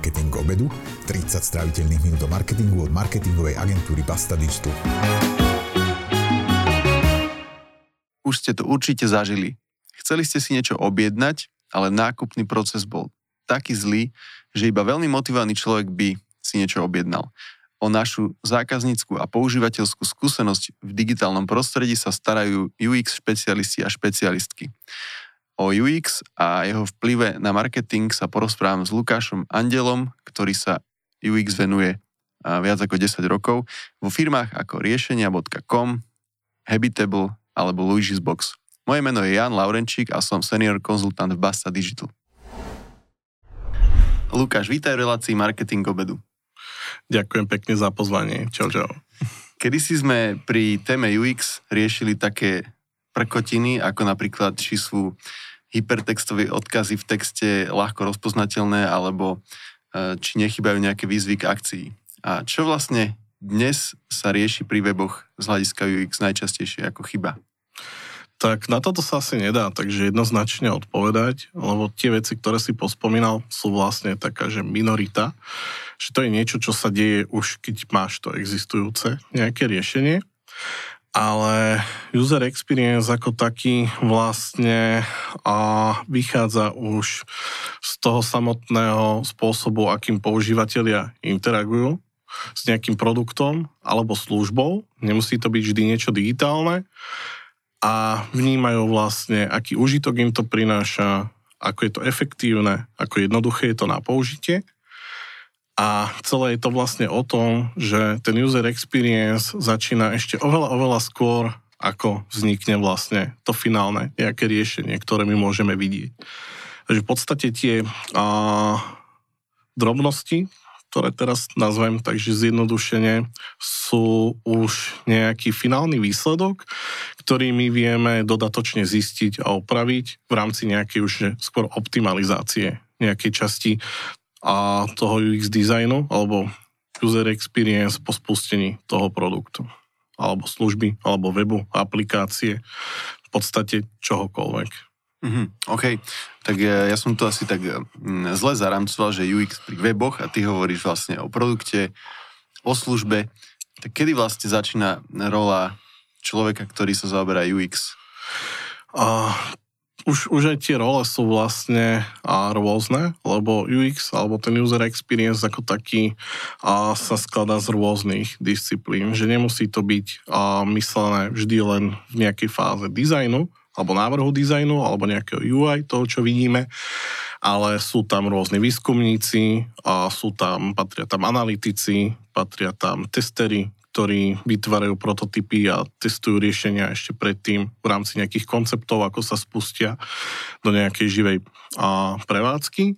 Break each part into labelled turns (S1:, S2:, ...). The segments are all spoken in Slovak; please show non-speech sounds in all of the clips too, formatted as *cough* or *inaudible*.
S1: Marketing obedu, 30 stráviteľných minút o marketingu od marketingovej agentúry Basta Digital.
S2: Už ste to určite zažili. Chceli ste si niečo objednať, ale nákupný proces bol taký zlý, že iba veľmi motivovaný človek by si niečo objednal. O našu zákaznícku a používateľskú skúsenosť v digitálnom prostredí sa starajú UX špecialisti a špecialistky. O UX a jeho vplyve na marketing sa porozprávam s Lukášom Andelom, ktorý sa UX venuje viac ako 10 rokov vo firmách ako riešenia.com, Habitable alebo Luigi's Box. Moje meno je Jan Laurenčík a som senior konzultant v Basta Digital. Lukáš, vítaj v relácii Marketing obedu.
S3: Ďakujem pekne za pozvanie. Čau, čau.
S2: Kedy si sme pri téme UX riešili také prkotiny, ako napríklad, či sú hypertextové odkazy v texte ľahko rozpoznateľné, alebo e, či nechybajú nejaké výzvy k akcii. A čo vlastne dnes sa rieši pri weboch z hľadiska UX najčastejšie ako chyba?
S3: Tak na toto sa asi nedá takže jednoznačne odpovedať, lebo tie veci, ktoré si pospomínal, sú vlastne taká, že minorita, že to je niečo, čo sa deje už, keď máš to existujúce nejaké riešenie, ale user experience ako taký vlastne a vychádza už z toho samotného spôsobu, akým používateľia interagujú s nejakým produktom alebo službou. Nemusí to byť vždy niečo digitálne, a vnímajú vlastne, aký užitok im to prináša, ako je to efektívne, ako jednoduché je to na použitie. A celé je to vlastne o tom, že ten user experience začína ešte oveľa, oveľa skôr, ako vznikne vlastne to finálne nejaké riešenie, ktoré my môžeme vidieť. Takže v podstate tie a, drobnosti, ktoré teraz nazvem takže zjednodušene, sú už nejaký finálny výsledok, ktorý my vieme dodatočne zistiť a opraviť v rámci nejakej už skôr optimalizácie nejakej časti a toho UX designu alebo user experience po spustení toho produktu alebo služby, alebo webu, aplikácie, v podstate čohokoľvek.
S2: Mm-hmm, OK, tak ja, ja som to asi tak mm, zle zaramcoval, že UX pri weboch a ty hovoríš vlastne o produkte, o službe. Tak kedy vlastne začína rola človeka, ktorý sa zaoberá UX?
S3: A, už, už aj tie role sú vlastne a, rôzne, lebo UX alebo ten user experience ako taký a, sa skladá z rôznych disciplín, že nemusí to byť a, myslené vždy len v nejakej fáze dizajnu, alebo návrhu dizajnu, alebo nejakého UI, toho, čo vidíme, ale sú tam rôzni výskumníci, a sú tam, patria tam analytici, patria tam testery, ktorí vytvárajú prototypy a testujú riešenia ešte predtým v rámci nejakých konceptov, ako sa spustia do nejakej živej a, prevádzky.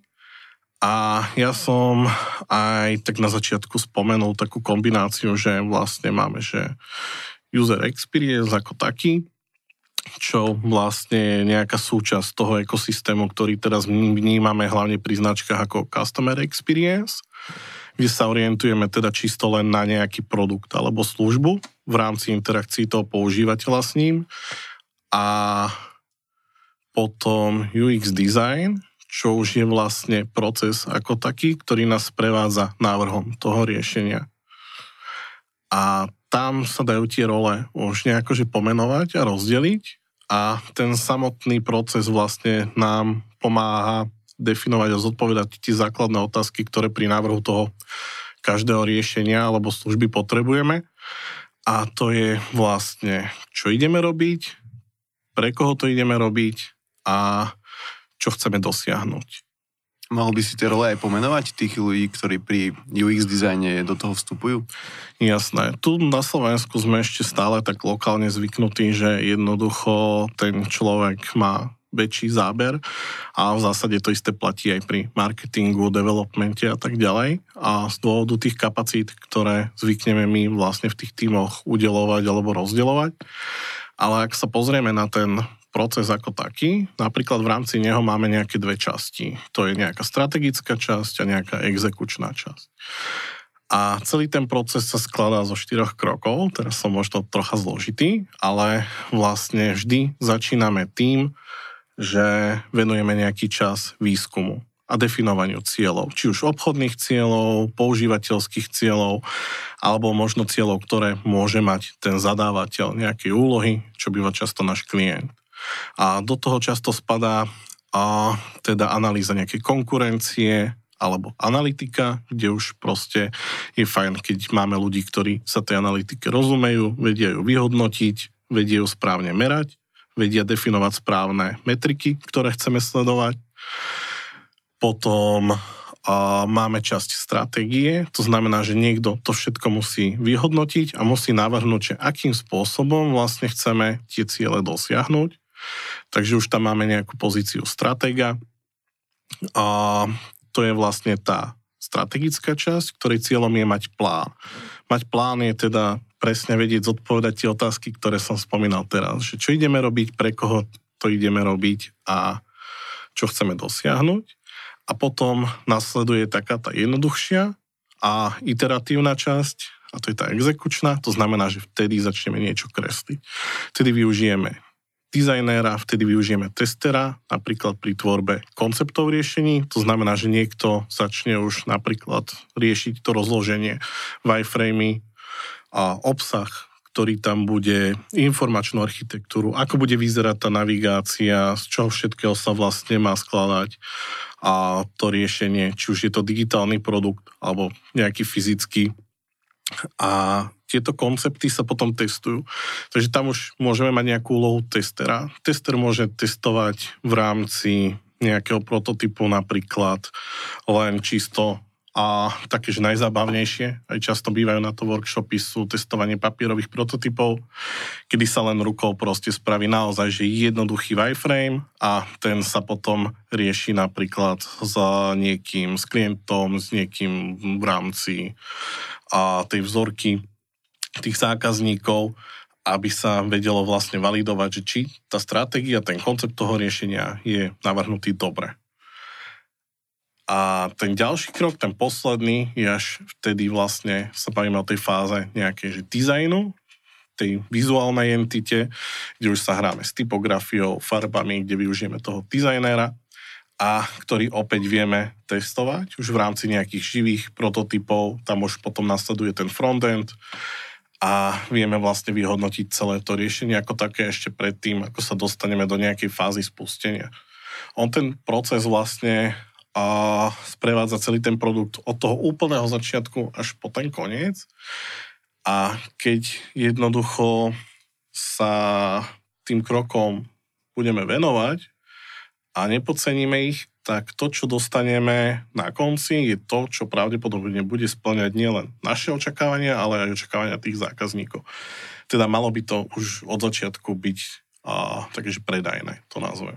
S3: A ja som aj tak na začiatku spomenul takú kombináciu, že vlastne máme, že user experience ako taký, čo vlastne je nejaká súčasť toho ekosystému, ktorý teraz vnímame hlavne pri značkách ako Customer Experience, kde sa orientujeme teda čisto len na nejaký produkt alebo službu v rámci interakcií toho používateľa s ním. A potom UX design, čo už je vlastne proces ako taký, ktorý nás prevádza návrhom toho riešenia. A tam sa dajú tie role už nejako pomenovať a rozdeliť a ten samotný proces vlastne nám pomáha definovať a zodpovedať tie základné otázky, ktoré pri návrhu toho každého riešenia alebo služby potrebujeme. A to je vlastne, čo ideme robiť, pre koho to ideme robiť a čo chceme dosiahnuť.
S2: Mohol by si tie role aj pomenovať tých ľudí, ktorí pri UX dizajne do toho vstupujú?
S3: Jasné. Tu na Slovensku sme ešte stále tak lokálne zvyknutí, že jednoducho ten človek má väčší záber a v zásade to isté platí aj pri marketingu, developmente a tak ďalej. A z dôvodu tých kapacít, ktoré zvykneme my vlastne v tých tímoch udelovať alebo rozdeľovať. Ale ak sa pozrieme na ten proces ako taký. Napríklad v rámci neho máme nejaké dve časti. To je nejaká strategická časť a nejaká exekučná časť. A celý ten proces sa skladá zo štyroch krokov, teraz som možno trocha zložitý, ale vlastne vždy začíname tým, že venujeme nejaký čas výskumu. a definovaniu cieľov. Či už obchodných cieľov, používateľských cieľov, alebo možno cieľov, ktoré môže mať ten zadávateľ nejaké úlohy, čo býva často náš klient. A do toho často spadá a teda analýza nejakej konkurencie, alebo analytika, kde už proste je fajn, keď máme ľudí, ktorí sa tej analytike rozumejú, vedia ju vyhodnotiť, vedia ju správne merať, vedia definovať správne metriky, ktoré chceme sledovať. Potom a máme časť stratégie, to znamená, že niekto to všetko musí vyhodnotiť a musí navrhnúť, že akým spôsobom vlastne chceme tie ciele dosiahnuť. Takže už tam máme nejakú pozíciu stratéga. A to je vlastne tá strategická časť, ktorej cieľom je mať plán. Mať plán je teda presne vedieť zodpovedať tie otázky, ktoré som spomínal teraz. Že čo ideme robiť, pre koho to ideme robiť a čo chceme dosiahnuť. A potom nasleduje taká tá jednoduchšia a iteratívna časť, a to je tá exekučná, to znamená, že vtedy začneme niečo kresliť. Vtedy využijeme dizajnéra, vtedy využijeme testera, napríklad pri tvorbe konceptov riešení. To znamená, že niekto začne už napríklad riešiť to rozloženie wireframey a obsah, ktorý tam bude, informačnú architektúru, ako bude vyzerať tá navigácia, z čoho všetkého sa vlastne má skladať a to riešenie, či už je to digitálny produkt alebo nejaký fyzický. A tieto koncepty sa potom testujú. Takže tam už môžeme mať nejakú úlohu testera. Tester môže testovať v rámci nejakého prototypu napríklad len čisto a také, že najzábavnejšie, aj často bývajú na to workshopy, sú testovanie papierových prototypov, kedy sa len rukou proste spraví naozaj, že jednoduchý wireframe a ten sa potom rieši napríklad s niekým, s klientom, s niekým v rámci a tej vzorky tých zákazníkov, aby sa vedelo vlastne validovať, že či tá stratégia, ten koncept toho riešenia je navrhnutý dobre. A ten ďalší krok, ten posledný, je až vtedy vlastne sa bavíme o tej fáze nejakej že dizajnu, tej vizuálnej entite, kde už sa hráme s typografiou, farbami, kde využijeme toho dizajnéra a ktorý opäť vieme testovať už v rámci nejakých živých prototypov. Tam už potom nasleduje ten frontend, a vieme vlastne vyhodnotiť celé to riešenie ako také ešte predtým, ako sa dostaneme do nejakej fázy spustenia. On ten proces vlastne a sprevádza celý ten produkt od toho úplného začiatku až po ten koniec. A keď jednoducho sa tým krokom budeme venovať a nepodceníme ich, tak to, čo dostaneme na konci, je to, čo pravdepodobne bude splňať nielen naše očakávania, ale aj očakávania tých zákazníkov. Teda malo by to už od začiatku byť a, takže predajné, to nazvem.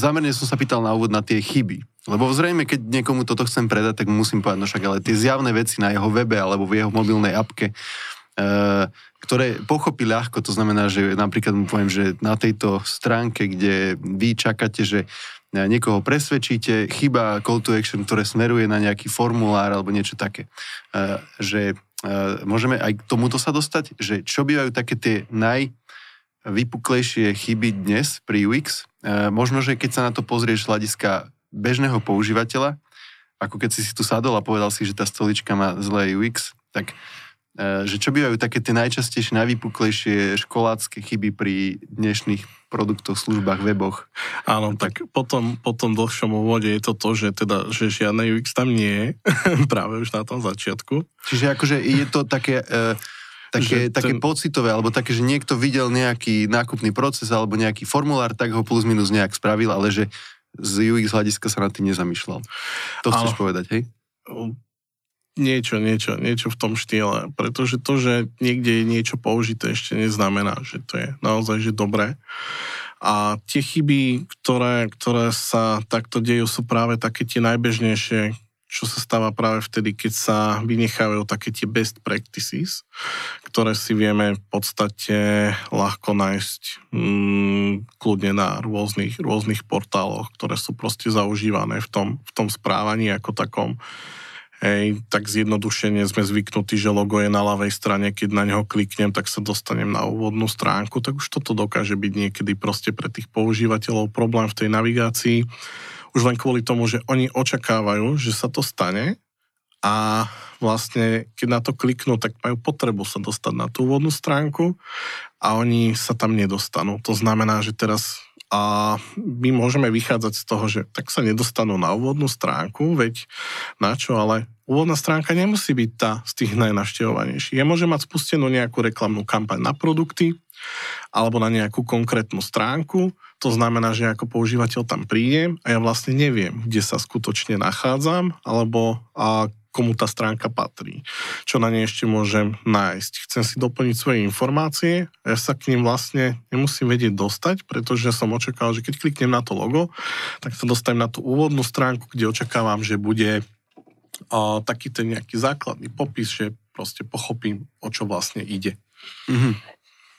S2: Zámerne som sa pýtal na úvod na tie chyby. Lebo zrejme, keď niekomu toto chcem predať, tak musím povedať, no však ale tie zjavné veci na jeho webe alebo v jeho mobilnej apke, e, ktoré pochopí ľahko, to znamená, že napríklad mu poviem, že na tejto stránke, kde vy čakáte, že niekoho presvedčíte, chyba call to action, ktoré smeruje na nejaký formulár alebo niečo také. E, že e, môžeme aj k tomuto sa dostať, že čo bývajú také tie najvypuklejšie chyby dnes pri UX. E, možno, že keď sa na to pozrieš z hľadiska bežného používateľa, ako keď si si tu sadol a povedal si, že tá stolička má zlé UX, tak že čo bývajú také tie najčastejšie, najvypuklejšie školácké chyby pri dnešných produktoch, službách, weboch.
S3: Áno, tak potom, po tom dlhšom úvode je to to, že, teda, že žiadne UX tam nie je, *laughs* práve už na tom začiatku.
S2: Čiže akože je to také... Uh, také, také ten... pocitové, alebo také, že niekto videl nejaký nákupný proces alebo nejaký formulár, tak ho plus minus nejak spravil, ale že z UX hľadiska sa nad tým nezamýšľal. To chceš Áno. povedať, hej?
S3: Niečo, niečo, niečo v tom štýle. Pretože to, že niekde je niečo použité, ešte neznamená, že to je naozaj že dobré. A tie chyby, ktoré, ktoré sa takto dejú, sú práve také tie najbežnejšie, čo sa stáva práve vtedy, keď sa vynechávajú také tie best practices, ktoré si vieme v podstate ľahko nájsť mm, kľudne na rôznych, rôznych portáloch, ktoré sú proste zaužívané v tom, v tom správaní ako takom. Hej, tak zjednodušene sme zvyknutí, že logo je na ľavej strane, keď na neho kliknem, tak sa dostanem na úvodnú stránku, tak už toto dokáže byť niekedy proste pre tých používateľov problém v tej navigácii. Už len kvôli tomu, že oni očakávajú, že sa to stane a vlastne, keď na to kliknú, tak majú potrebu sa dostať na tú úvodnú stránku a oni sa tam nedostanú. To znamená, že teraz a my môžeme vychádzať z toho, že tak sa nedostanú na úvodnú stránku, veď na čo, ale úvodná stránka nemusí byť tá z tých najnaštevovanejších. Ja môžem mať spustenú nejakú reklamnú kampaň na produkty alebo na nejakú konkrétnu stránku, to znamená, že ako používateľ tam prídem a ja vlastne neviem, kde sa skutočne nachádzam, alebo a komu tá stránka patrí, čo na nej ešte môžem nájsť. Chcem si doplniť svoje informácie, ja sa k ním vlastne nemusím vedieť dostať, pretože som očakával, že keď kliknem na to logo, tak sa dostanem na tú úvodnú stránku, kde očakávam, že bude uh, taký ten nejaký základný popis, že proste pochopím, o čo vlastne ide.
S2: Mm-hmm.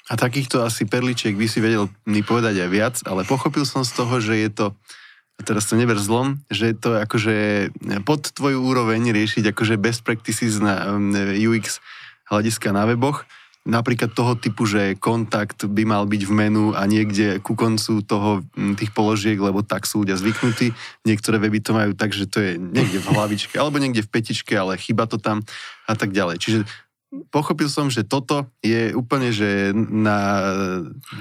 S2: A takýchto asi perličiek by si vedel mi povedať aj viac, ale pochopil som z toho, že je to teraz to never zlom, že to akože pod tvoju úroveň riešiť akože best practices na um, UX hľadiska na weboch, napríklad toho typu, že kontakt by mal byť v menu a niekde ku koncu toho tých položiek, lebo tak sú ľudia zvyknutí. Niektoré weby to majú tak, že to je niekde v hlavičke, alebo niekde v petičke, ale chyba to tam a tak ďalej. Čiže pochopil som, že toto je úplne, že na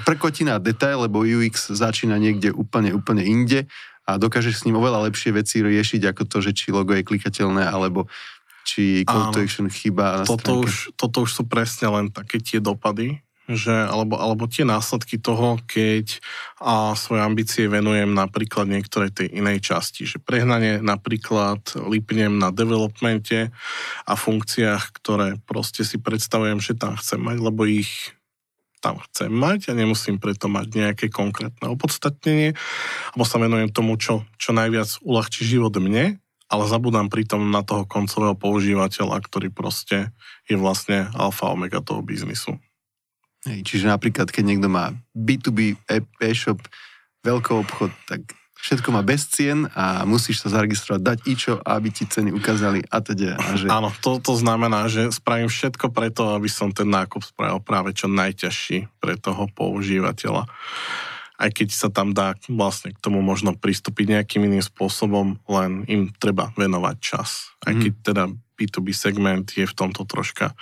S2: prkotina detail, lebo UX začína niekde úplne, úplne inde a dokážeš s ním oveľa lepšie veci riešiť, ako to, že či logo je klikateľné, alebo či call to action chýba
S3: toto už, toto už sú presne len také tie dopady, že, alebo, alebo tie následky toho, keď a svoje ambície venujem napríklad niektorej tej inej časti. Že prehnanie napríklad lípnem na developmente a funkciách, ktoré proste si predstavujem, že tam chcem mať, lebo ich tam chcem mať a nemusím preto mať nejaké konkrétne opodstatnenie, alebo sa venujem tomu, čo, čo najviac uľahčí život mne, ale zabudám pritom na toho koncového používateľa, ktorý proste je vlastne alfa omega toho biznisu.
S2: Hej, čiže napríklad, keď niekto má B2B e-shop, veľký obchod, tak všetko má bez cien a musíš sa zaregistrovať, dať ičo, aby ti ceny ukázali a teda. A
S3: že... Áno, to, to znamená, že spravím všetko preto, aby som ten nákup spravil práve čo najťažší pre toho používateľa. Aj keď sa tam dá vlastne k tomu možno pristúpiť nejakým iným spôsobom, len im treba venovať čas. Aj mhm. keď teda B2B segment je v tomto troška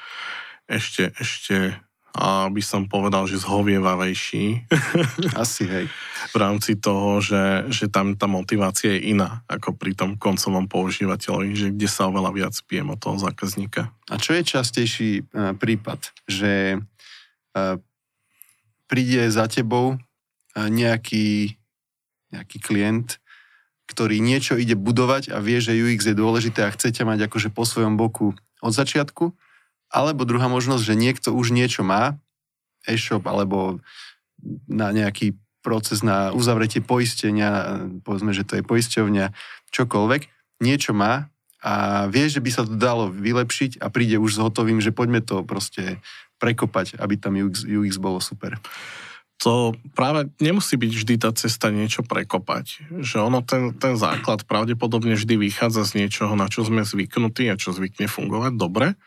S3: ešte, ešte a by som povedal, že zhovievavejší. *laughs*
S2: Asi, hej.
S3: v rámci toho, že, že tam tá motivácia je iná ako pri tom koncovom používateľovi, že kde sa oveľa viac pijem od toho zákazníka.
S2: A čo je častejší uh, prípad? Že uh, príde za tebou uh, nejaký, nejaký klient, ktorý niečo ide budovať a vie, že UX je dôležité a chcete mať akože po svojom boku od začiatku alebo druhá možnosť, že niekto už niečo má, e-shop alebo na nejaký proces na uzavretie poistenia, povedzme, že to je poisťovňa, čokoľvek, niečo má a vie, že by sa to dalo vylepšiť a príde už s hotovým, že poďme to proste prekopať, aby tam UX, UX bolo super
S3: to práve nemusí byť vždy tá cesta niečo prekopať. Že ono, ten, ten základ pravdepodobne vždy vychádza z niečoho, na čo sme zvyknutí a čo zvykne fungovať dobre.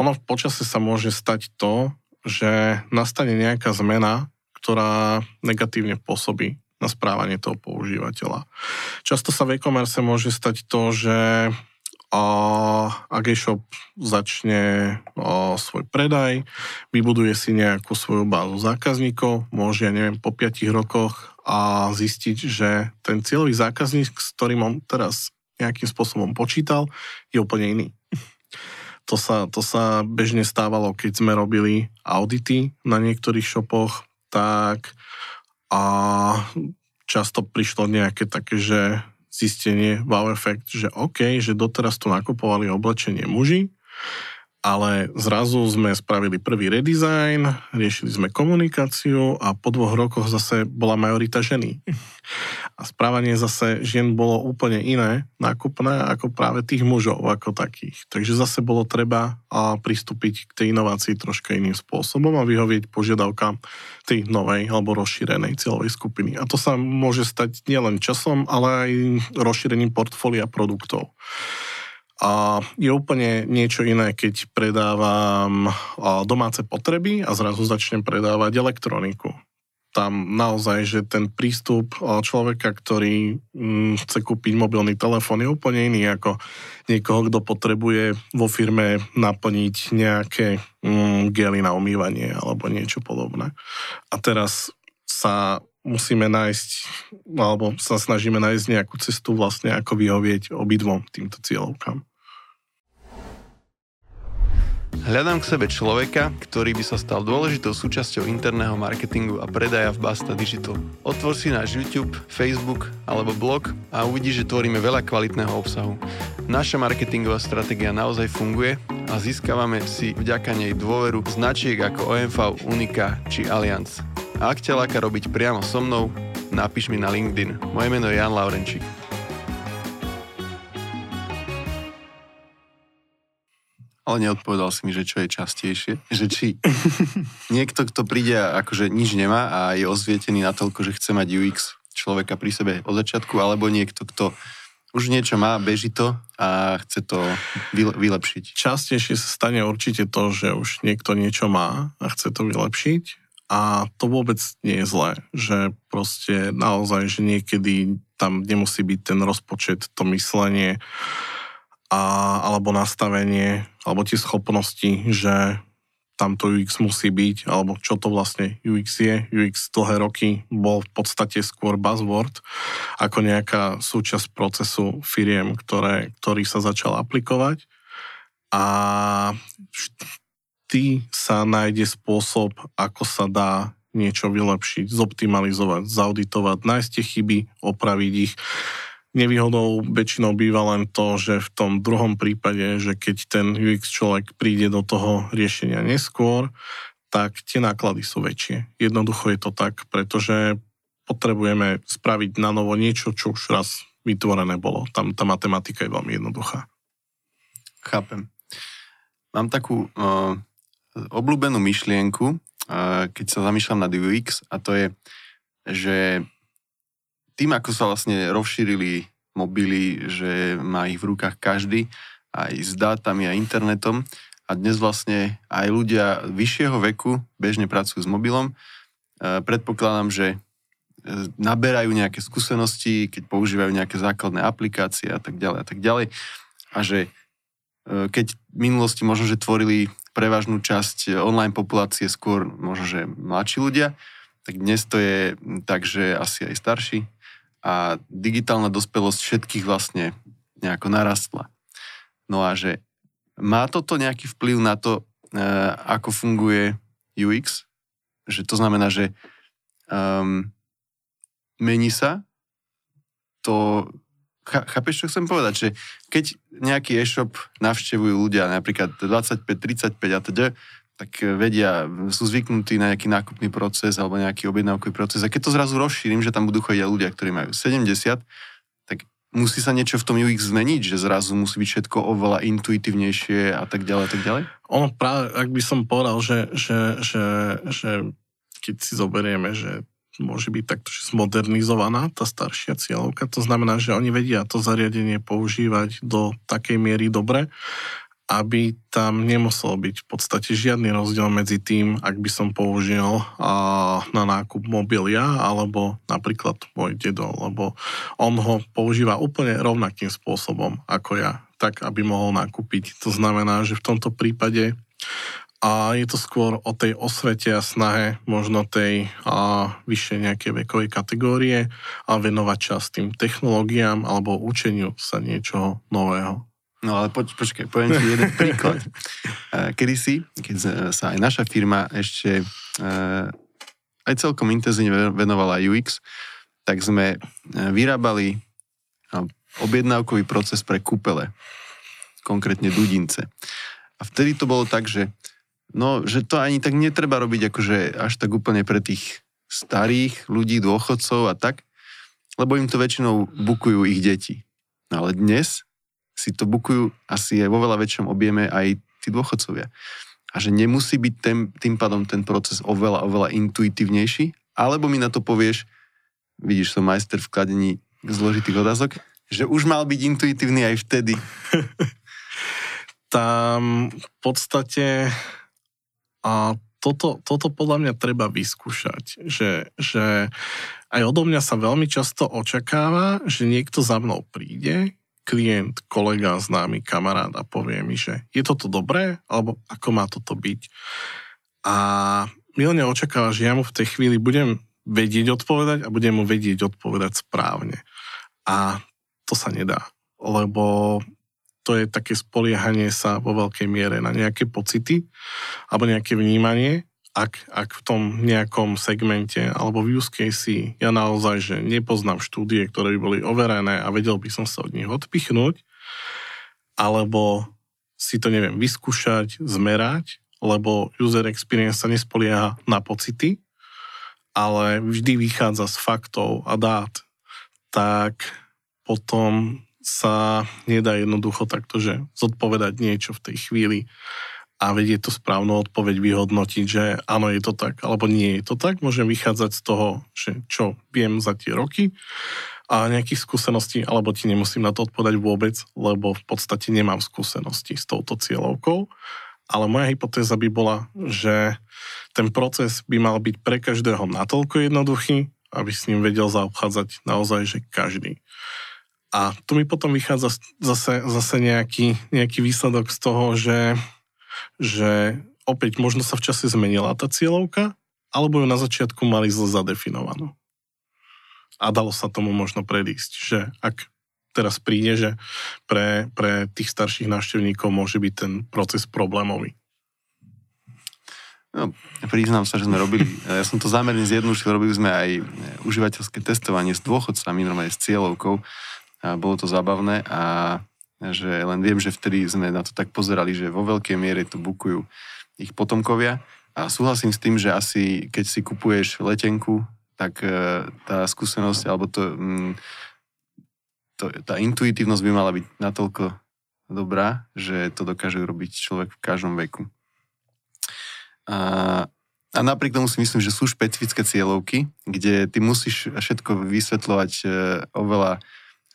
S3: Ono v počase sa môže stať to, že nastane nejaká zmena, ktorá negatívne pôsobí na správanie toho používateľa. Často sa v e-commerce môže stať to, že a ak e-shop začne o, svoj predaj, vybuduje si nejakú svoju bázu zákazníkov, môže, ja neviem, po 5 rokoch a zistiť, že ten cieľový zákazník, s ktorým on teraz nejakým spôsobom počítal, je úplne iný. To sa, to sa bežne stávalo, keď sme robili audity na niektorých shopoch, tak a často prišlo nejaké také, že zistenie, wow efekt, že OK, že doteraz tu nakupovali oblečenie muži, ale zrazu sme spravili prvý redesign, riešili sme komunikáciu a po dvoch rokoch zase bola majorita ženy. A správanie zase žien bolo úplne iné, nákupné, ako práve tých mužov ako takých. Takže zase bolo treba pristúpiť k tej inovácii troška iným spôsobom a vyhovieť požiadavkám tej novej alebo rozšírenej cieľovej skupiny. A to sa môže stať nielen časom, ale aj rozšírením portfólia produktov. A je úplne niečo iné, keď predávam domáce potreby a zrazu začnem predávať elektroniku. tam naozaj, že ten prístup človeka, ktorý mm, chce kúpiť mobilný telefón je úplne iný ako niekoho, kto potrebuje vo firme naplniť nejaké mm, gely na umývanie alebo niečo podobné. A teraz sa musíme nájsť, alebo sa snažíme nájsť nejakú cestu vlastne, ako vyhovieť obidvom týmto cieľovkám.
S2: Hľadám k sebe človeka, ktorý by sa stal dôležitou súčasťou interného marketingu a predaja v Basta Digital. Otvor si náš YouTube, Facebook alebo blog a uvidíš, že tvoríme veľa kvalitného obsahu. Naša marketingová stratégia naozaj funguje a získavame si vďaka nej dôveru značiek ako OMV, Unika či Allianz. A ak ťa láka robiť priamo so mnou, napíš mi na LinkedIn. Moje meno je Jan Laurenčík. Ale neodpovedal si mi, že čo je častejšie. Že či *laughs* niekto, kto príde a akože nič nemá a je ozvietený na toľko, že chce mať UX človeka pri sebe od začiatku, alebo niekto, kto už niečo má, beží to a chce to vylepšiť.
S3: Častejšie sa stane určite to, že už niekto niečo má a chce to vylepšiť a to vôbec nie je zlé, že proste naozaj, že niekedy tam nemusí byť ten rozpočet, to myslenie, a, alebo nastavenie, alebo tie schopnosti, že tamto UX musí byť, alebo čo to vlastne UX je. UX dlhé roky bol v podstate skôr buzzword, ako nejaká súčasť procesu firiem, ktoré, ktorý sa začal aplikovať. A vždy sa nájde spôsob, ako sa dá niečo vylepšiť, zoptimalizovať, zauditovať, nájsť tie chyby, opraviť ich Nevýhodou väčšinou býva len to, že v tom druhom prípade, že keď ten UX človek príde do toho riešenia neskôr, tak tie náklady sú väčšie. Jednoducho je to tak, pretože potrebujeme spraviť na novo niečo, čo už raz vytvorené bolo. Tam tá matematika je veľmi jednoduchá.
S2: Chápem. Mám takú uh, obľúbenú myšlienku, uh, keď sa zamýšľam nad UX, a to je, že tým, ako sa vlastne rozšírili mobily, že má ich v rukách každý, aj s dátami a internetom, a dnes vlastne aj ľudia vyššieho veku bežne pracujú s mobilom. E, predpokladám, že e, naberajú nejaké skúsenosti, keď používajú nejaké základné aplikácie a tak ďalej a tak ďalej. A že e, keď v minulosti možno, že tvorili prevažnú časť online populácie skôr možno, že mladší ľudia, tak dnes to je tak, že asi aj starší a digitálna dospelosť všetkých vlastne nejako narastla. No a že má toto nejaký vplyv na to, e, ako funguje UX? Že to znamená, že um, mení sa to... Chápeš, čo chcem povedať? Že keď nejaký e-shop navštevujú ľudia, napríklad 25, 35 a teda, tak e, vedia, sú zvyknutí na nejaký nákupný proces alebo nejaký objednávkový proces. A keď to zrazu rozšírim, že tam budú chodiť ľudia, ktorí majú 70, tak musí sa niečo v tom UX zmeniť, že zrazu musí byť všetko oveľa intuitívnejšie a tak ďalej a tak ďalej?
S3: Ono práve, ak by som povedal, že, že, že, že keď si zoberieme, že môže byť takto že zmodernizovaná tá staršia cieľovka, to znamená, že oni vedia to zariadenie používať do takej miery dobre, aby tam nemusel byť v podstate žiadny rozdiel medzi tým, ak by som použil a, na nákup mobilia alebo napríklad môj dedo, lebo on ho používa úplne rovnakým spôsobom ako ja, tak aby mohol nakúpiť. To znamená, že v tomto prípade a je to skôr o tej osvete a snahe možno tej a, vyššej nejakej vekovej kategórie a venovať čas tým technológiám alebo učeniu sa niečoho nového.
S2: No ale poč, počkaj, poviem ti jeden *laughs* príklad. Kedy si, keď sa aj naša firma ešte aj celkom intenzívne venovala UX, tak sme vyrábali objednávkový proces pre kúpele, konkrétne dudince. A vtedy to bolo tak, že, no, že to ani tak netreba robiť akože až tak úplne pre tých starých ľudí, dôchodcov a tak, lebo im to väčšinou bukujú ich deti. No ale dnes si to bukujú asi aj vo veľa väčšom objeme aj tí dôchodcovia. A že nemusí byť ten, tým pádom ten proces oveľa, oveľa intuitívnejší, alebo mi na to povieš, vidíš, som majster v kladení zložitých otázok, že už mal byť intuitívny aj vtedy. *laughs*
S3: Tam v podstate a toto, toto podľa mňa treba vyskúšať, že, že aj odo mňa sa veľmi často očakáva, že niekto za mnou príde, klient, kolega, známy, kamarát a povie mi, že je toto dobré, alebo ako má toto byť. A milne očakáva, že ja mu v tej chvíli budem vedieť odpovedať a budem mu vedieť odpovedať správne. A to sa nedá, lebo to je také spoliehanie sa vo veľkej miere na nejaké pocity alebo nejaké vnímanie, ak, ak v tom nejakom segmente alebo v use case ja naozaj, že nepoznám štúdie, ktoré by boli overené a vedel by som sa od nich odpichnúť, alebo si to neviem vyskúšať, zmerať, lebo user experience sa nespolieha na pocity, ale vždy vychádza z faktov a dát, tak potom sa nedá jednoducho takto, že zodpovedať niečo v tej chvíli a vedieť tú správnu odpoveď vyhodnotiť, že áno, je to tak, alebo nie je to tak. Môžem vychádzať z toho, že čo viem za tie roky a nejakých skúseností, alebo ti nemusím na to odpovedať vôbec, lebo v podstate nemám skúsenosti s touto cieľovkou. Ale moja hypotéza by bola, že ten proces by mal byť pre každého natoľko jednoduchý, aby s ním vedel zaobchádzať naozaj, že každý. A tu mi potom vychádza zase, zase nejaký, nejaký výsledok z toho, že, že opäť možno sa v čase zmenila tá cieľovka, alebo ju na začiatku mali zle zadefinovanú. A dalo sa tomu možno predísť, že ak teraz príde, že pre, pre tých starších návštevníkov môže byť ten proces problémový.
S2: No, priznám sa, že sme robili, ja som to zámerne zjednodušil, robili sme aj užívateľské testovanie s dôchodcami, normálne s cieľovkou a bolo to zábavné a že len viem, že vtedy sme na to tak pozerali, že vo veľkej miere to bukujú ich potomkovia a súhlasím s tým, že asi keď si kupuješ letenku, tak e, tá skúsenosť alebo to, mm, to, tá intuitívnosť by mala byť natoľko dobrá, že to dokáže robiť človek v každom veku. A, a napriek tomu si myslím, že sú špecifické cieľovky, kde ty musíš všetko vysvetľovať e, oveľa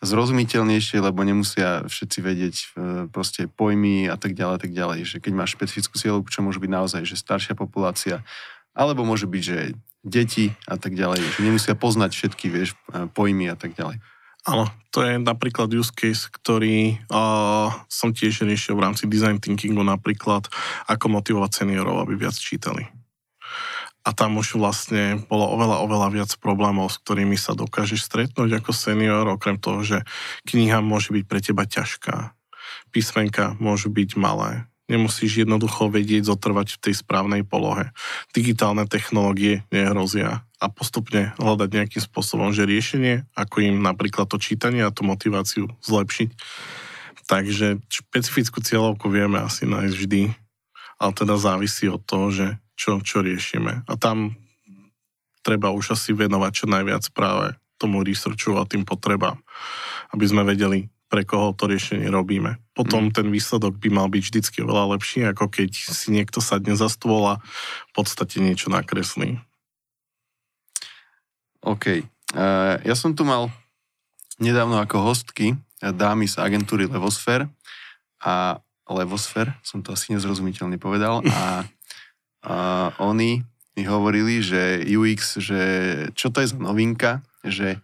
S2: zrozumiteľnejšie, lebo nemusia všetci vedieť e, proste pojmy a tak ďalej, tak ďalej. Že keď máš špecifickú cieľovku, čo môže byť naozaj, že staršia populácia, alebo môže byť, že deti a tak ďalej, že nemusia poznať všetky, vieš, e, pojmy a tak ďalej.
S3: Áno, to je napríklad use case, ktorý uh, som tiež riešil v rámci design thinkingu napríklad, ako motivovať seniorov, aby viac čítali a tam už vlastne bolo oveľa, oveľa viac problémov, s ktorými sa dokážeš stretnúť ako senior, okrem toho, že kniha môže byť pre teba ťažká, písmenka môžu byť malé, nemusíš jednoducho vedieť zotrvať v tej správnej polohe. Digitálne technológie nehrozia a postupne hľadať nejakým spôsobom, že riešenie, ako im napríklad to čítanie a tú motiváciu zlepšiť. Takže špecifickú cieľovku vieme asi nájsť vždy, ale teda závisí od toho, že čo, čo riešime. A tam treba už asi venovať čo najviac práve tomu researchu a tým potrebám, aby sme vedeli, pre koho to riešenie robíme. Potom mm. ten výsledok by mal byť vždycky oveľa lepší, ako keď si niekto sadne za stôl a v podstate niečo nakreslí.
S2: OK. Uh, ja som tu mal nedávno ako hostky dámy z agentúry Levosfér a Levosfér, som to asi nezrozumiteľne povedal, a a oni mi hovorili, že UX, že čo to je za novinka, že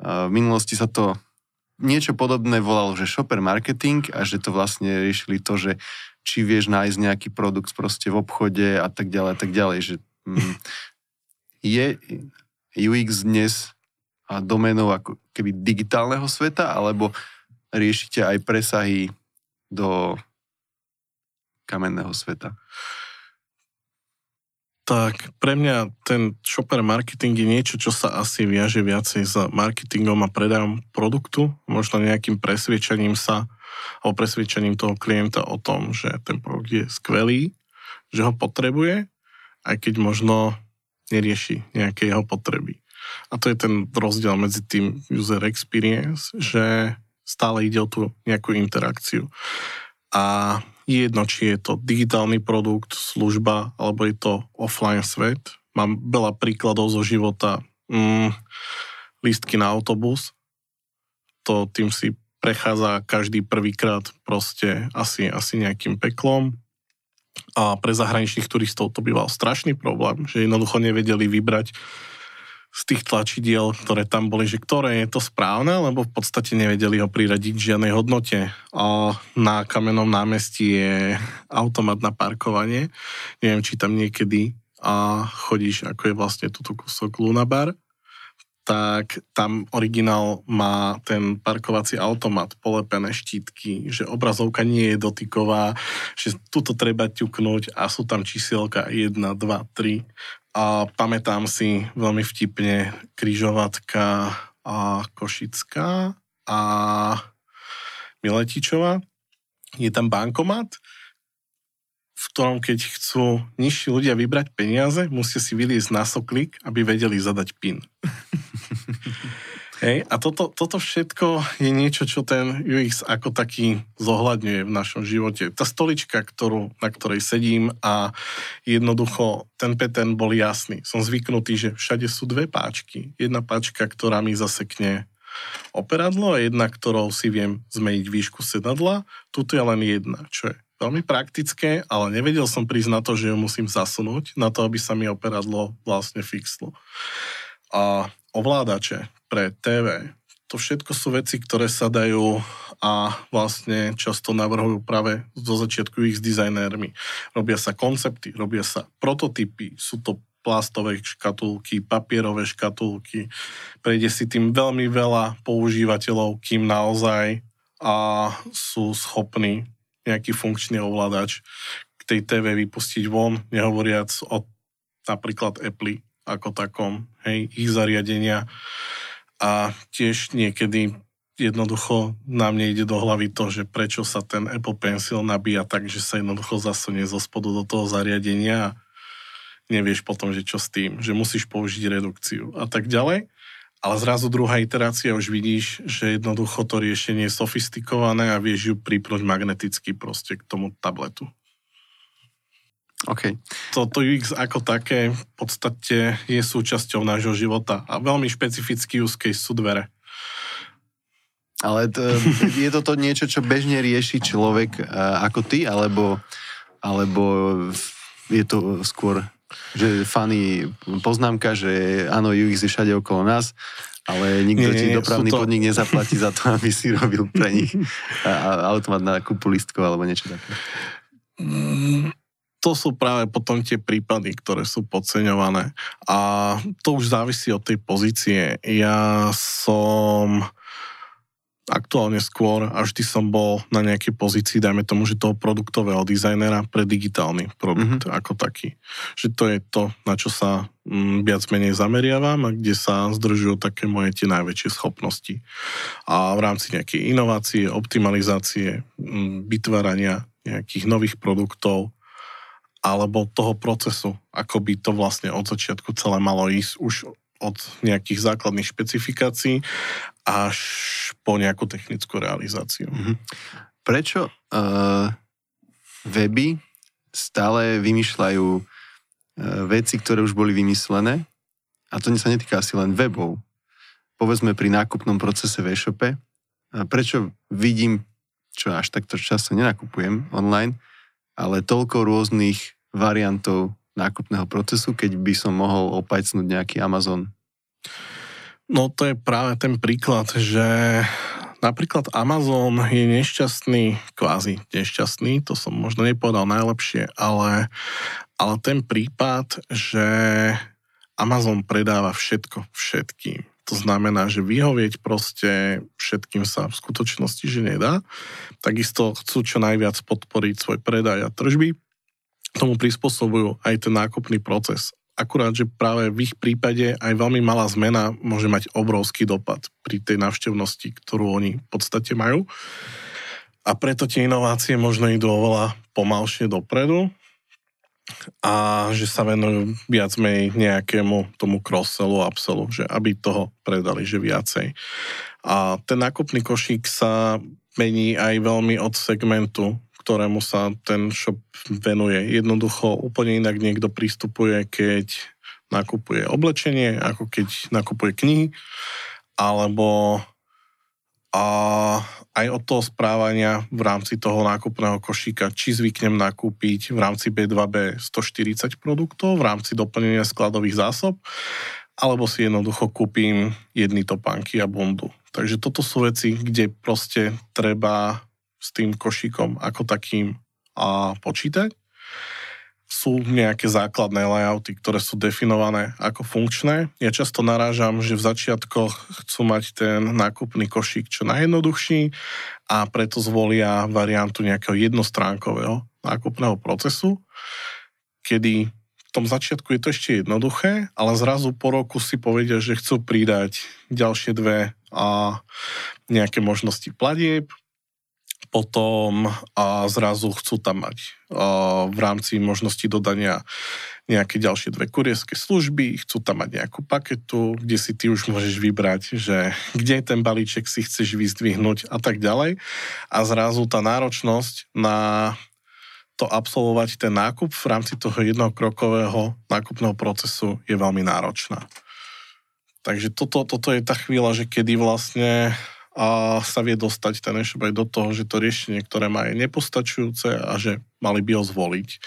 S2: v minulosti sa to niečo podobné volalo, že shopper marketing a že to vlastne riešili to, že či vieš nájsť nejaký produkt proste v obchode a tak ďalej a tak ďalej, že mm, *laughs* je UX dnes domenou ako keby digitálneho sveta, alebo riešite aj presahy do kamenného sveta?
S3: Tak pre mňa ten shopper marketing je niečo, čo sa asi viaže viacej s marketingom a predajom produktu, možno nejakým presviečaním sa alebo presviečaním toho klienta o tom, že ten produkt je skvelý, že ho potrebuje, aj keď možno nerieši nejaké jeho potreby. A to je ten rozdiel medzi tým user experience, že stále ide o tú nejakú interakciu. A jedno, či je to digitálny produkt, služba, alebo je to offline svet. Mám veľa príkladov zo života. Mm, lístky na autobus. To tým si prechádza každý prvýkrát proste asi, asi nejakým peklom. A pre zahraničných turistov to býval strašný problém, že jednoducho nevedeli vybrať z tých tlačidiel, ktoré tam boli, že ktoré je to správne, lebo v podstate nevedeli ho priradiť v žiadnej hodnote. A na kamennom námestí je automat na parkovanie. Neviem, či tam niekedy a chodíš, ako je vlastne tuto kúsok Lunabar tak tam originál má ten parkovací automat, polepené štítky, že obrazovka nie je dotyková, že tuto treba ťuknúť a sú tam čísielka 1, 2, 3 a pamätám si veľmi vtipne križovatka a Košická a Miletičová. Je tam bankomat v ktorom keď chcú nižší ľudia vybrať peniaze, musia si vyliezť na soklik, aby vedeli zadať PIN. *laughs* Hej, a toto, toto všetko je niečo, čo ten UX ako taký zohľadňuje v našom živote. Tá stolička, ktorú, na ktorej sedím a jednoducho ten pattern bol jasný. Som zvyknutý, že všade sú dve páčky. Jedna páčka, ktorá mi zasekne operadlo a jedna, ktorou si viem zmeniť výšku sedadla. Tuto je len jedna, čo je veľmi praktické, ale nevedel som prísť na to, že ju musím zasunúť, na to, aby sa mi operadlo vlastne fixlo. A ovládače pre TV, to všetko sú veci, ktoré sa dajú a vlastne často navrhujú práve zo začiatku ich s dizajnérmi. Robia sa koncepty, robia sa prototypy, sú to plastové škatulky, papierové škatulky. Prejde si tým veľmi veľa používateľov, kým naozaj a sú schopní nejaký funkčný ovládač k tej TV vypustiť von, nehovoriac o napríklad Apple ako takom, hej, ich zariadenia. A tiež niekedy jednoducho nám nejde do hlavy to, že prečo sa ten Apple Pencil nabíja tak, že sa jednoducho zasunie zo spodu do toho zariadenia a nevieš potom, že čo s tým, že musíš použiť redukciu a tak ďalej ale zrazu druhá iterácia už vidíš, že jednoducho to riešenie je sofistikované a vieš ju pripnúť magneticky proste k tomu tabletu.
S2: OK.
S3: Toto UX ako také v podstate je súčasťou nášho života a veľmi špecifický use case sú dvere.
S2: Ale to, je toto niečo, čo bežne rieši človek ako ty, alebo, alebo je to skôr že funny poznámka, že áno, UX je všade okolo nás, ale nikto nie, ti dopravný to... podnik nezaplatí za to, aby si robil pre nich automat na kúpu listkov alebo niečo také.
S3: Mm, to sú práve potom tie prípady, ktoré sú podceňované. A to už závisí od tej pozície. Ja som aktuálne skôr a vždy som bol na nejakej pozícii, dajme tomu, že toho produktového dizajnera pre digitálny produkt mm-hmm. ako taký. Že to je to, na čo sa mm, viac menej zameriavam a kde sa zdržujú také moje tie najväčšie schopnosti. A v rámci nejakej inovácie, optimalizácie, mm, vytvárania nejakých nových produktov alebo toho procesu, ako by to vlastne od začiatku celé malo ísť už od nejakých základných špecifikácií až po nejakú technickú realizáciu. Mm-hmm.
S2: Prečo uh, weby stále vymýšľajú uh, veci, ktoré už boli vymyslené? A to sa netýka asi len webov. Povedzme pri nákupnom procese v e-shope. Prečo vidím, čo až takto často nenakupujem online, ale toľko rôznych variantov nákupného procesu, keď by som mohol opajcnúť nejaký Amazon?
S3: No to je práve ten príklad, že napríklad Amazon je nešťastný, kvázi nešťastný, to som možno nepovedal najlepšie, ale, ale ten prípad, že Amazon predáva všetko všetkým. To znamená, že vyhovieť proste všetkým sa v skutočnosti, že nedá. Takisto chcú čo najviac podporiť svoj predaj a tržby tomu prispôsobujú aj ten nákupný proces. Akurát, že práve v ich prípade aj veľmi malá zmena môže mať obrovský dopad pri tej návštevnosti, ktorú oni v podstate majú. A preto tie inovácie možno idú oveľa pomalšie dopredu a že sa venujú viac menej nejakému tomu cross-sellu, upsellu, že aby toho predali, že viacej. A ten nákupný košík sa mení aj veľmi od segmentu ktorému sa ten shop venuje. Jednoducho úplne inak niekto pristupuje, keď nakupuje oblečenie, ako keď nakupuje knihy, alebo a aj od toho správania v rámci toho nákupného košíka, či zvyknem nakúpiť v rámci B2B 140 produktov v rámci doplnenia skladových zásob, alebo si jednoducho kúpim jedny topánky a bundu. Takže toto sú veci, kde proste treba s tým košíkom ako takým a počítať sú nejaké základné layouty, ktoré sú definované ako funkčné. Ja často narážam, že v začiatkoch chcú mať ten nákupný košík čo najjednoduchší a preto zvolia variantu nejakého jednostránkového nákupného procesu, kedy v tom začiatku je to ešte jednoduché, ale zrazu po roku si povedia, že chcú pridať ďalšie dve a nejaké možnosti platieb, potom a zrazu chcú tam mať a, v rámci možnosti dodania nejaké ďalšie dve kurierské služby, chcú tam mať nejakú paketu, kde si ty už môžeš vybrať, že kde ten balíček si chceš vyzdvihnúť a tak ďalej. A zrazu tá náročnosť na to absolvovať ten nákup v rámci toho jednokrokového nákupného procesu je veľmi náročná. Takže toto, toto je tá chvíľa, že kedy vlastne a sa vie dostať ten e-shop aj do toho, že to riešenie, ktoré má je nepostačujúce a že mali by ho zvoliť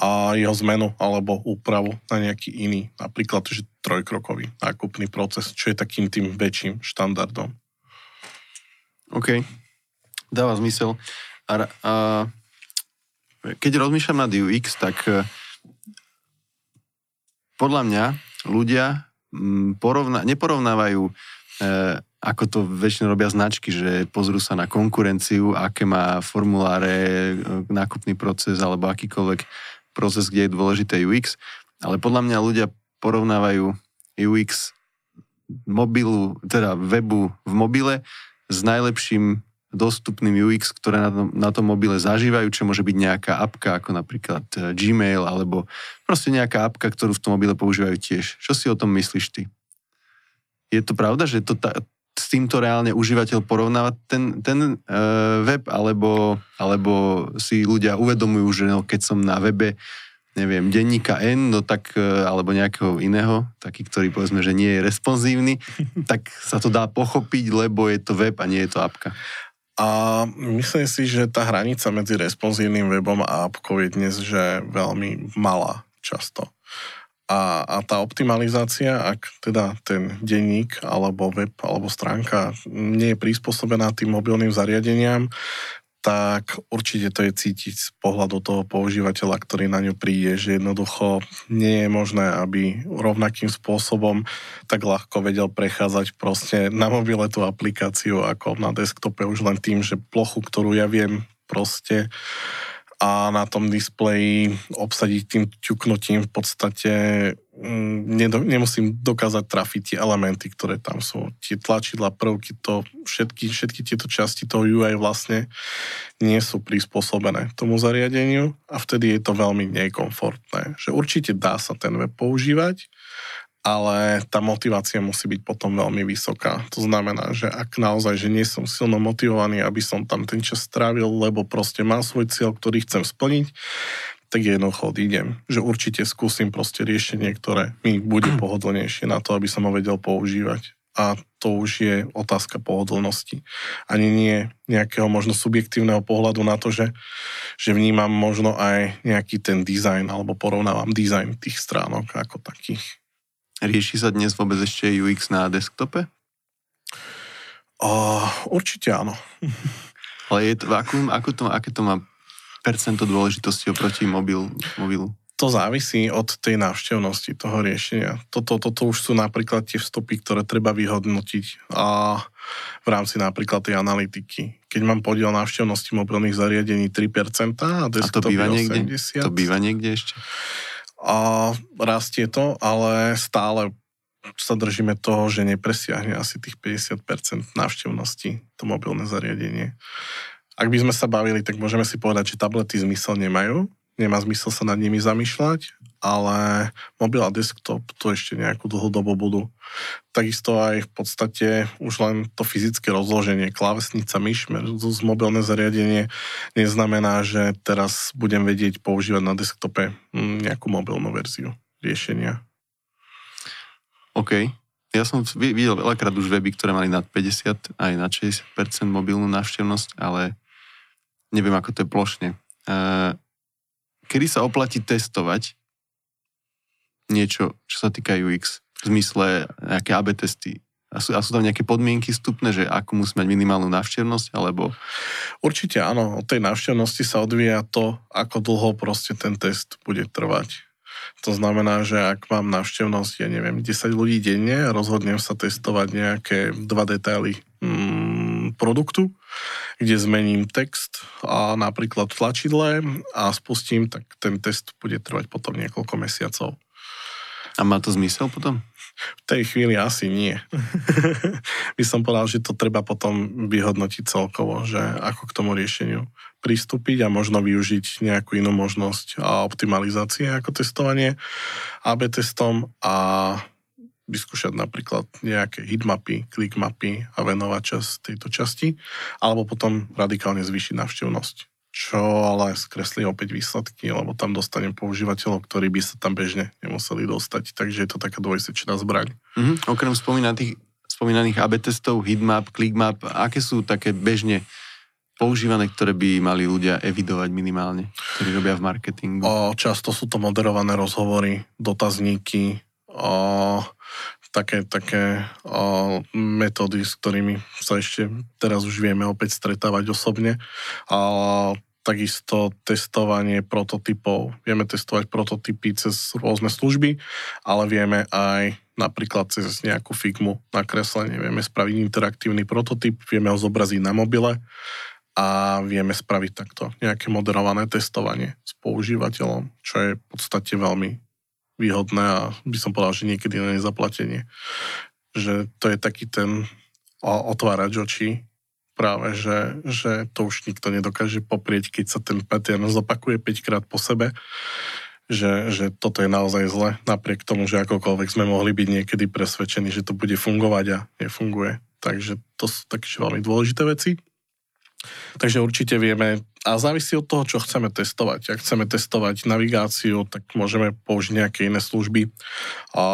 S3: a jeho zmenu alebo úpravu na nejaký iný, napríklad že trojkrokový nákupný proces, čo je takým tým väčším štandardom.
S2: OK, dáva zmysel. A, a keď rozmýšľam nad UX, tak e, podľa mňa ľudia porovna, neporovnávajú e, ako to väčšinou robia značky, že pozrú sa na konkurenciu, aké má formuláre, e, nákupný proces alebo akýkoľvek proces, kde je dôležité UX. Ale podľa mňa ľudia porovnávajú UX mobilu, teda webu v mobile s najlepším dostupným UX, ktoré na tom, na tom mobile zažívajú, čo môže byť nejaká apka, ako napríklad e, Gmail, alebo proste nejaká apka, ktorú v tom mobile používajú tiež. Čo si o tom myslíš ty? Je to pravda, že to, s týmto reálne užívateľ porovnáva ten, ten uh, web, alebo, alebo si ľudia uvedomujú, že no, keď som na webe neviem, denníka N, no tak, uh, alebo nejakého iného, taký, ktorý povedzme, že nie je responsívny, *laughs* tak sa to dá pochopiť, lebo je to web a nie je to apka.
S3: A myslím si, že tá hranica medzi responsívnym webom a apkou je dnes že veľmi malá často. A, a tá optimalizácia, ak teda ten denník alebo web alebo stránka nie je prispôsobená tým mobilným zariadeniam, tak určite to je cítiť z pohľadu toho používateľa, ktorý na ňu príde, že jednoducho nie je možné, aby rovnakým spôsobom tak ľahko vedel prechádzať proste na mobile tú aplikáciu ako na desktope už len tým, že plochu, ktorú ja viem proste a na tom displeji obsadiť tým ťuknutím v podstate mm, nedo, nemusím dokázať trafiť tie elementy, ktoré tam sú. Tie tlačidla, prvky, to, všetky, všetky tieto časti toho UI vlastne nie sú prispôsobené tomu zariadeniu a vtedy je to veľmi nekomfortné. Že určite dá sa ten web používať, ale tá motivácia musí byť potom veľmi vysoká. To znamená, že ak naozaj, že nie som silno motivovaný, aby som tam ten čas strávil, lebo proste mám svoj cieľ, ktorý chcem splniť, tak jednoducho odídem. Že určite skúsim proste riešenie, ktoré mi bude pohodlnejšie na to, aby som ho vedel používať. A to už je otázka pohodlnosti. Ani nie nejakého možno subjektívneho pohľadu na to, že, že vnímam možno aj nejaký ten dizajn alebo porovnávam dizajn tých stránok ako takých.
S2: Rieši sa dnes vôbec ešte UX na desktope?
S3: Uh, určite áno.
S2: Ale je to, akú, akú to, aké to má percento dôležitosti oproti mobil, mobilu?
S3: To závisí od tej návštevnosti toho riešenia. Toto, toto už sú napríklad tie vstupy, ktoré treba vyhodnotiť a v rámci napríklad tej analytiky. Keď mám podiel návštevnosti mobilných zariadení 3% a desktop a to býva niekde, 80%.
S2: To býva niekde ešte?
S3: A rastie to, ale stále sa držíme toho, že nepresiahne asi tých 50% návštevnosti to mobilné zariadenie. Ak by sme sa bavili, tak môžeme si povedať, že tablety zmysel nemajú, nemá zmysel sa nad nimi zamýšľať, ale mobil a desktop to ešte nejakú dlhú dobu budú. Takisto aj v podstate už len to fyzické rozloženie, klávesnica, myš, z mobilné zariadenie neznamená, že teraz budem vedieť používať na desktope hm, nejakú mobilnú verziu riešenia.
S2: OK. Ja som videl veľakrát už weby, ktoré mali nad 50, aj nad 60% mobilnú návštevnosť, ale neviem, ako to je plošne. Kedy sa oplatí testovať niečo, čo sa týka UX? V zmysle nejaké AB testy, a sú, a sú tam nejaké podmienky vstupné, že ako musí mať minimálnu návštevnosť, alebo...
S3: Určite áno, od tej návštevnosti sa odvíja to, ako dlho proste ten test bude trvať. To znamená, že ak mám návštevnosť, ja neviem, 10 ľudí denne rozhodnem sa testovať nejaké dva detaily mm, produktu, kde zmením text a napríklad v tlačidle a spustím, tak ten test bude trvať potom niekoľko mesiacov.
S2: A má to zmysel potom?
S3: V tej chvíli asi nie. *laughs* By som povedal, že to treba potom vyhodnotiť celkovo, že ako k tomu riešeniu pristúpiť a možno využiť nejakú inú možnosť a optimalizácie ako testovanie AB testom a vyskúšať napríklad nejaké hitmapy, clickmapy a venovať čas tejto časti, alebo potom radikálne zvýšiť návštevnosť čo ale skreslí opäť výsledky, lebo tam dostanem používateľov, ktorí by sa tam bežne nemuseli dostať. Takže je to taká dvojsečná zbraň.
S2: Mm-hmm. Okrem spomínaných, spomínaných AB testov, hitmap, clickmap, aké sú také bežne používané, ktoré by mali ľudia evidovať minimálne, ktorí robia v marketingu?
S3: O, často sú to moderované rozhovory, dotazníky, o, také, také o, metódy, s ktorými sa ešte teraz už vieme opäť stretávať osobne. A takisto testovanie prototypov. Vieme testovať prototypy cez rôzne služby, ale vieme aj napríklad cez nejakú figmu nakreslenie. Vieme spraviť interaktívny prototyp, vieme ho zobraziť na mobile a vieme spraviť takto nejaké moderované testovanie s používateľom, čo je v podstate veľmi výhodné a by som povedal, že niekedy na nezaplatenie. Že to je taký ten otvárač očí práve, že, že to už nikto nedokáže poprieť, keď sa ten pattern zopakuje 5 krát po sebe, že, že toto je naozaj zle, napriek tomu, že akokoľvek sme mohli byť niekedy presvedčení, že to bude fungovať a nefunguje. Takže to sú také veľmi dôležité veci. Takže určite vieme, a závisí od toho, čo chceme testovať. Ak chceme testovať navigáciu, tak môžeme použiť nejaké iné služby. A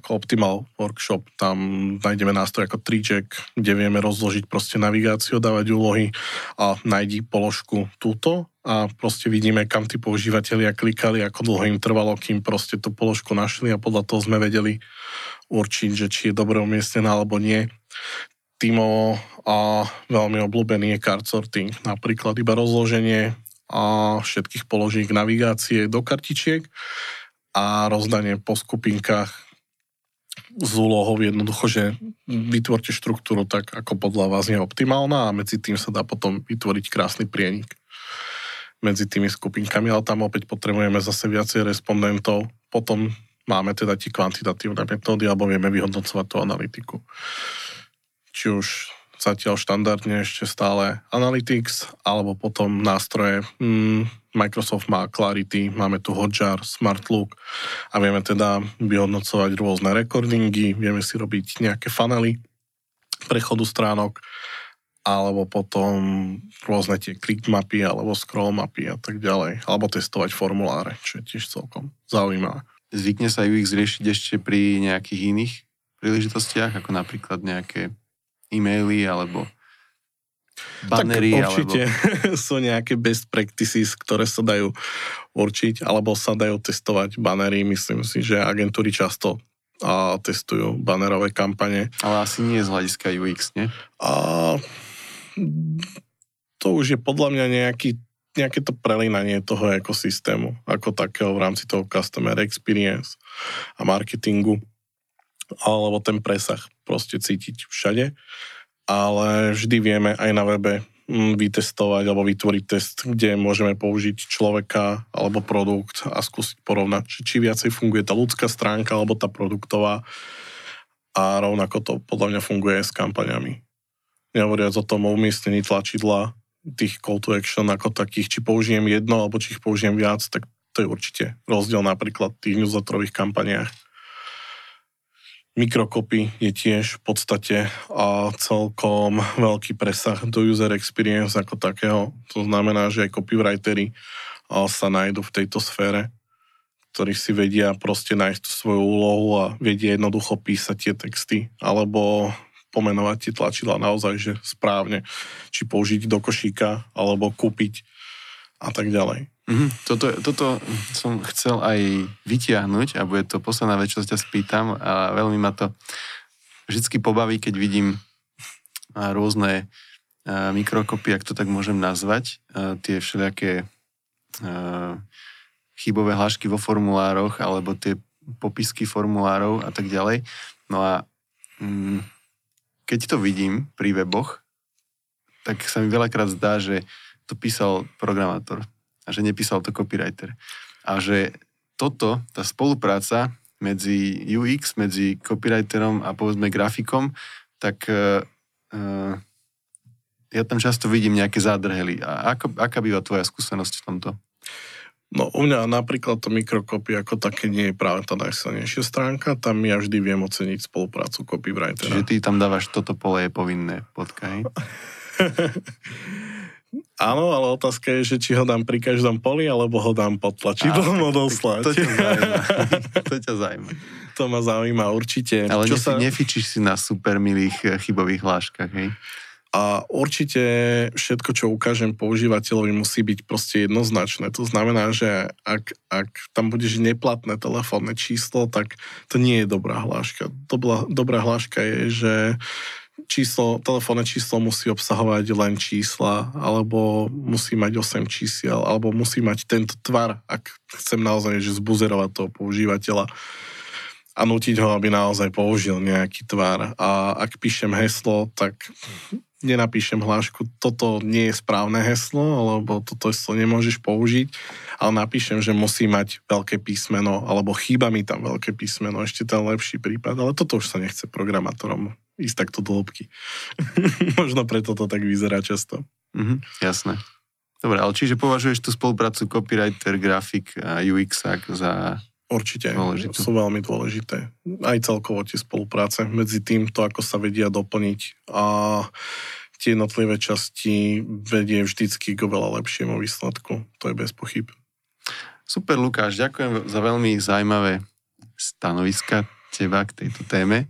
S3: ako Optimal Workshop, tam nájdeme nástroj ako Triček, kde vieme rozložiť proste navigáciu, dávať úlohy a nájdi položku túto a proste vidíme, kam tí používateľia klikali, ako dlho im trvalo, kým proste tú položku našli a podľa toho sme vedeli určiť, že či je dobre umiestnená alebo nie tímovo a veľmi obľúbený je card sorting. Napríklad iba rozloženie a všetkých položiek navigácie do kartičiek a rozdanie po skupinkách z úlohou jednoducho, že vytvorte štruktúru tak, ako podľa vás je optimálna a medzi tým sa dá potom vytvoriť krásny prienik medzi tými skupinkami, ale tam opäť potrebujeme zase viacej respondentov. Potom máme teda tie kvantitatívne metódy alebo vieme vyhodnocovať tú analytiku či už zatiaľ štandardne ešte stále Analytics, alebo potom nástroje, hmm, Microsoft má Clarity, máme tu Hotjar, Smartlook a vieme teda vyhodnocovať rôzne recordingy, vieme si robiť nejaké funnely prechodu stránok, alebo potom rôzne tie click mapy, alebo scroll mapy a tak ďalej, alebo testovať formuláre, čo je tiež celkom zaujímavé.
S2: Zvykne sa UX riešiť ešte pri nejakých iných príležitostiach, ako napríklad nejaké e-maily alebo banery.
S3: Tak určite alebo... *laughs* sú nejaké best practices, ktoré sa dajú určiť, alebo sa dajú testovať banery. Myslím si, že agentúry často a testujú banerové kampane.
S2: Ale asi nie z hľadiska UX, nie?
S3: A to už je podľa mňa nejaký, nejaké to prelinanie toho ekosystému ako takého v rámci toho customer experience a marketingu alebo ten presah proste cítiť všade, ale vždy vieme aj na webe mm, vytestovať alebo vytvoriť test, kde môžeme použiť človeka alebo produkt a skúsiť porovnať, či viacej funguje tá ľudská stránka alebo tá produktová. A rovnako to podľa mňa funguje aj s kampaňami. Nehovoriac o tom o umiestnení tlačidla, tých call to action ako takých, či použijem jedno alebo či ich použijem viac, tak to je určite rozdiel napríklad v tých newsletterových kampaniách Mikrokopy je tiež v podstate a celkom veľký presah do user experience ako takého. To znamená, že aj copywritery sa nájdu v tejto sfére, ktorí si vedia proste nájsť tú svoju úlohu a vedia jednoducho písať tie texty, alebo pomenovať tie tlačidla naozaj, že správne, či použiť do košíka, alebo kúpiť a tak ďalej.
S2: Mm-hmm. Toto, toto som chcel aj vytiahnuť a bude to posledná vec, čo sa ťa spýtam a veľmi ma to vždycky pobaví, keď vidím rôzne mikrokopy, ak to tak môžem nazvať, tie všelijaké chybové hlášky vo formulároch alebo tie popisky formulárov a tak ďalej. No a mm, keď to vidím pri weboch, tak sa mi veľakrát zdá, že to písal programátor a že nepísal to copywriter. A že toto, tá spolupráca medzi UX, medzi copywriterom a povedzme grafikom, tak uh, ja tam často vidím nejaké zádrhely. A ako, aká býva tvoja skúsenosť v tomto?
S3: No u mňa napríklad to mikrokopy ako také nie je práve tá najsilnejšia stránka, tam ja vždy viem oceniť spoluprácu copywritera.
S2: Čiže ty tam dávaš toto pole je povinné, potkaj. *laughs*
S3: Áno, ale otázka je, že či ho dám pri každom poli, alebo ho dám pod tlačidlom *laughs* odoslať.
S2: To, ťa zaujíma. *laughs* to ťa zaujíma.
S3: To ma zaujíma určite.
S2: Ale Čo nefi, sa... nefičíš si na super milých eh, chybových hláškach, hej?
S3: A určite všetko, čo ukážem používateľovi, musí byť proste jednoznačné. To znamená, že ak, ak tam budeš neplatné telefónne číslo, tak to nie je dobrá hláška. Dobrá, dobrá hláška je, že číslo, telefónne číslo musí obsahovať len čísla, alebo musí mať 8 čísiel, alebo musí mať tento tvar, ak chcem naozaj že zbuzerovať toho používateľa a nutiť ho, aby naozaj použil nejaký tvar. A ak píšem heslo, tak nenapíšem hlášku, toto nie je správne heslo, alebo toto heslo nemôžeš použiť, ale napíšem, že musí mať veľké písmeno, alebo chýba mi tam veľké písmeno, ešte ten lepší prípad, ale toto už sa nechce programátorom ísť takto do hĺbky. *laughs* Možno preto to tak vyzerá často.
S2: Mhm, jasné. Dobre, ale čiže považuješ tú spoluprácu copywriter, grafik a UX za
S3: Určite, dôležité. sú veľmi dôležité. Aj celkovo tie spolupráce medzi tým, to ako sa vedia doplniť a tie jednotlivé časti vedie vždycky k oveľa lepšiemu výsledku. To je bez pochyb.
S2: Super, Lukáš, ďakujem za veľmi zaujímavé stanoviska teba k tejto téme.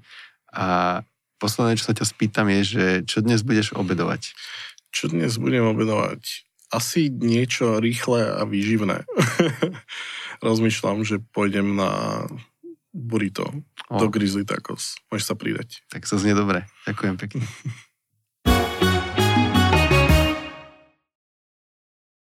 S2: A posledné, čo sa ťa spýtam, je, že čo dnes budeš obedovať?
S3: Čo dnes budem obedovať? Asi niečo rýchle a výživné. *laughs* rozmýšľam, že pôjdem na burrito o. do Grizzly Tacos. Môžeš sa pridať.
S2: Tak sa znie dobre. Ďakujem pekne. *laughs*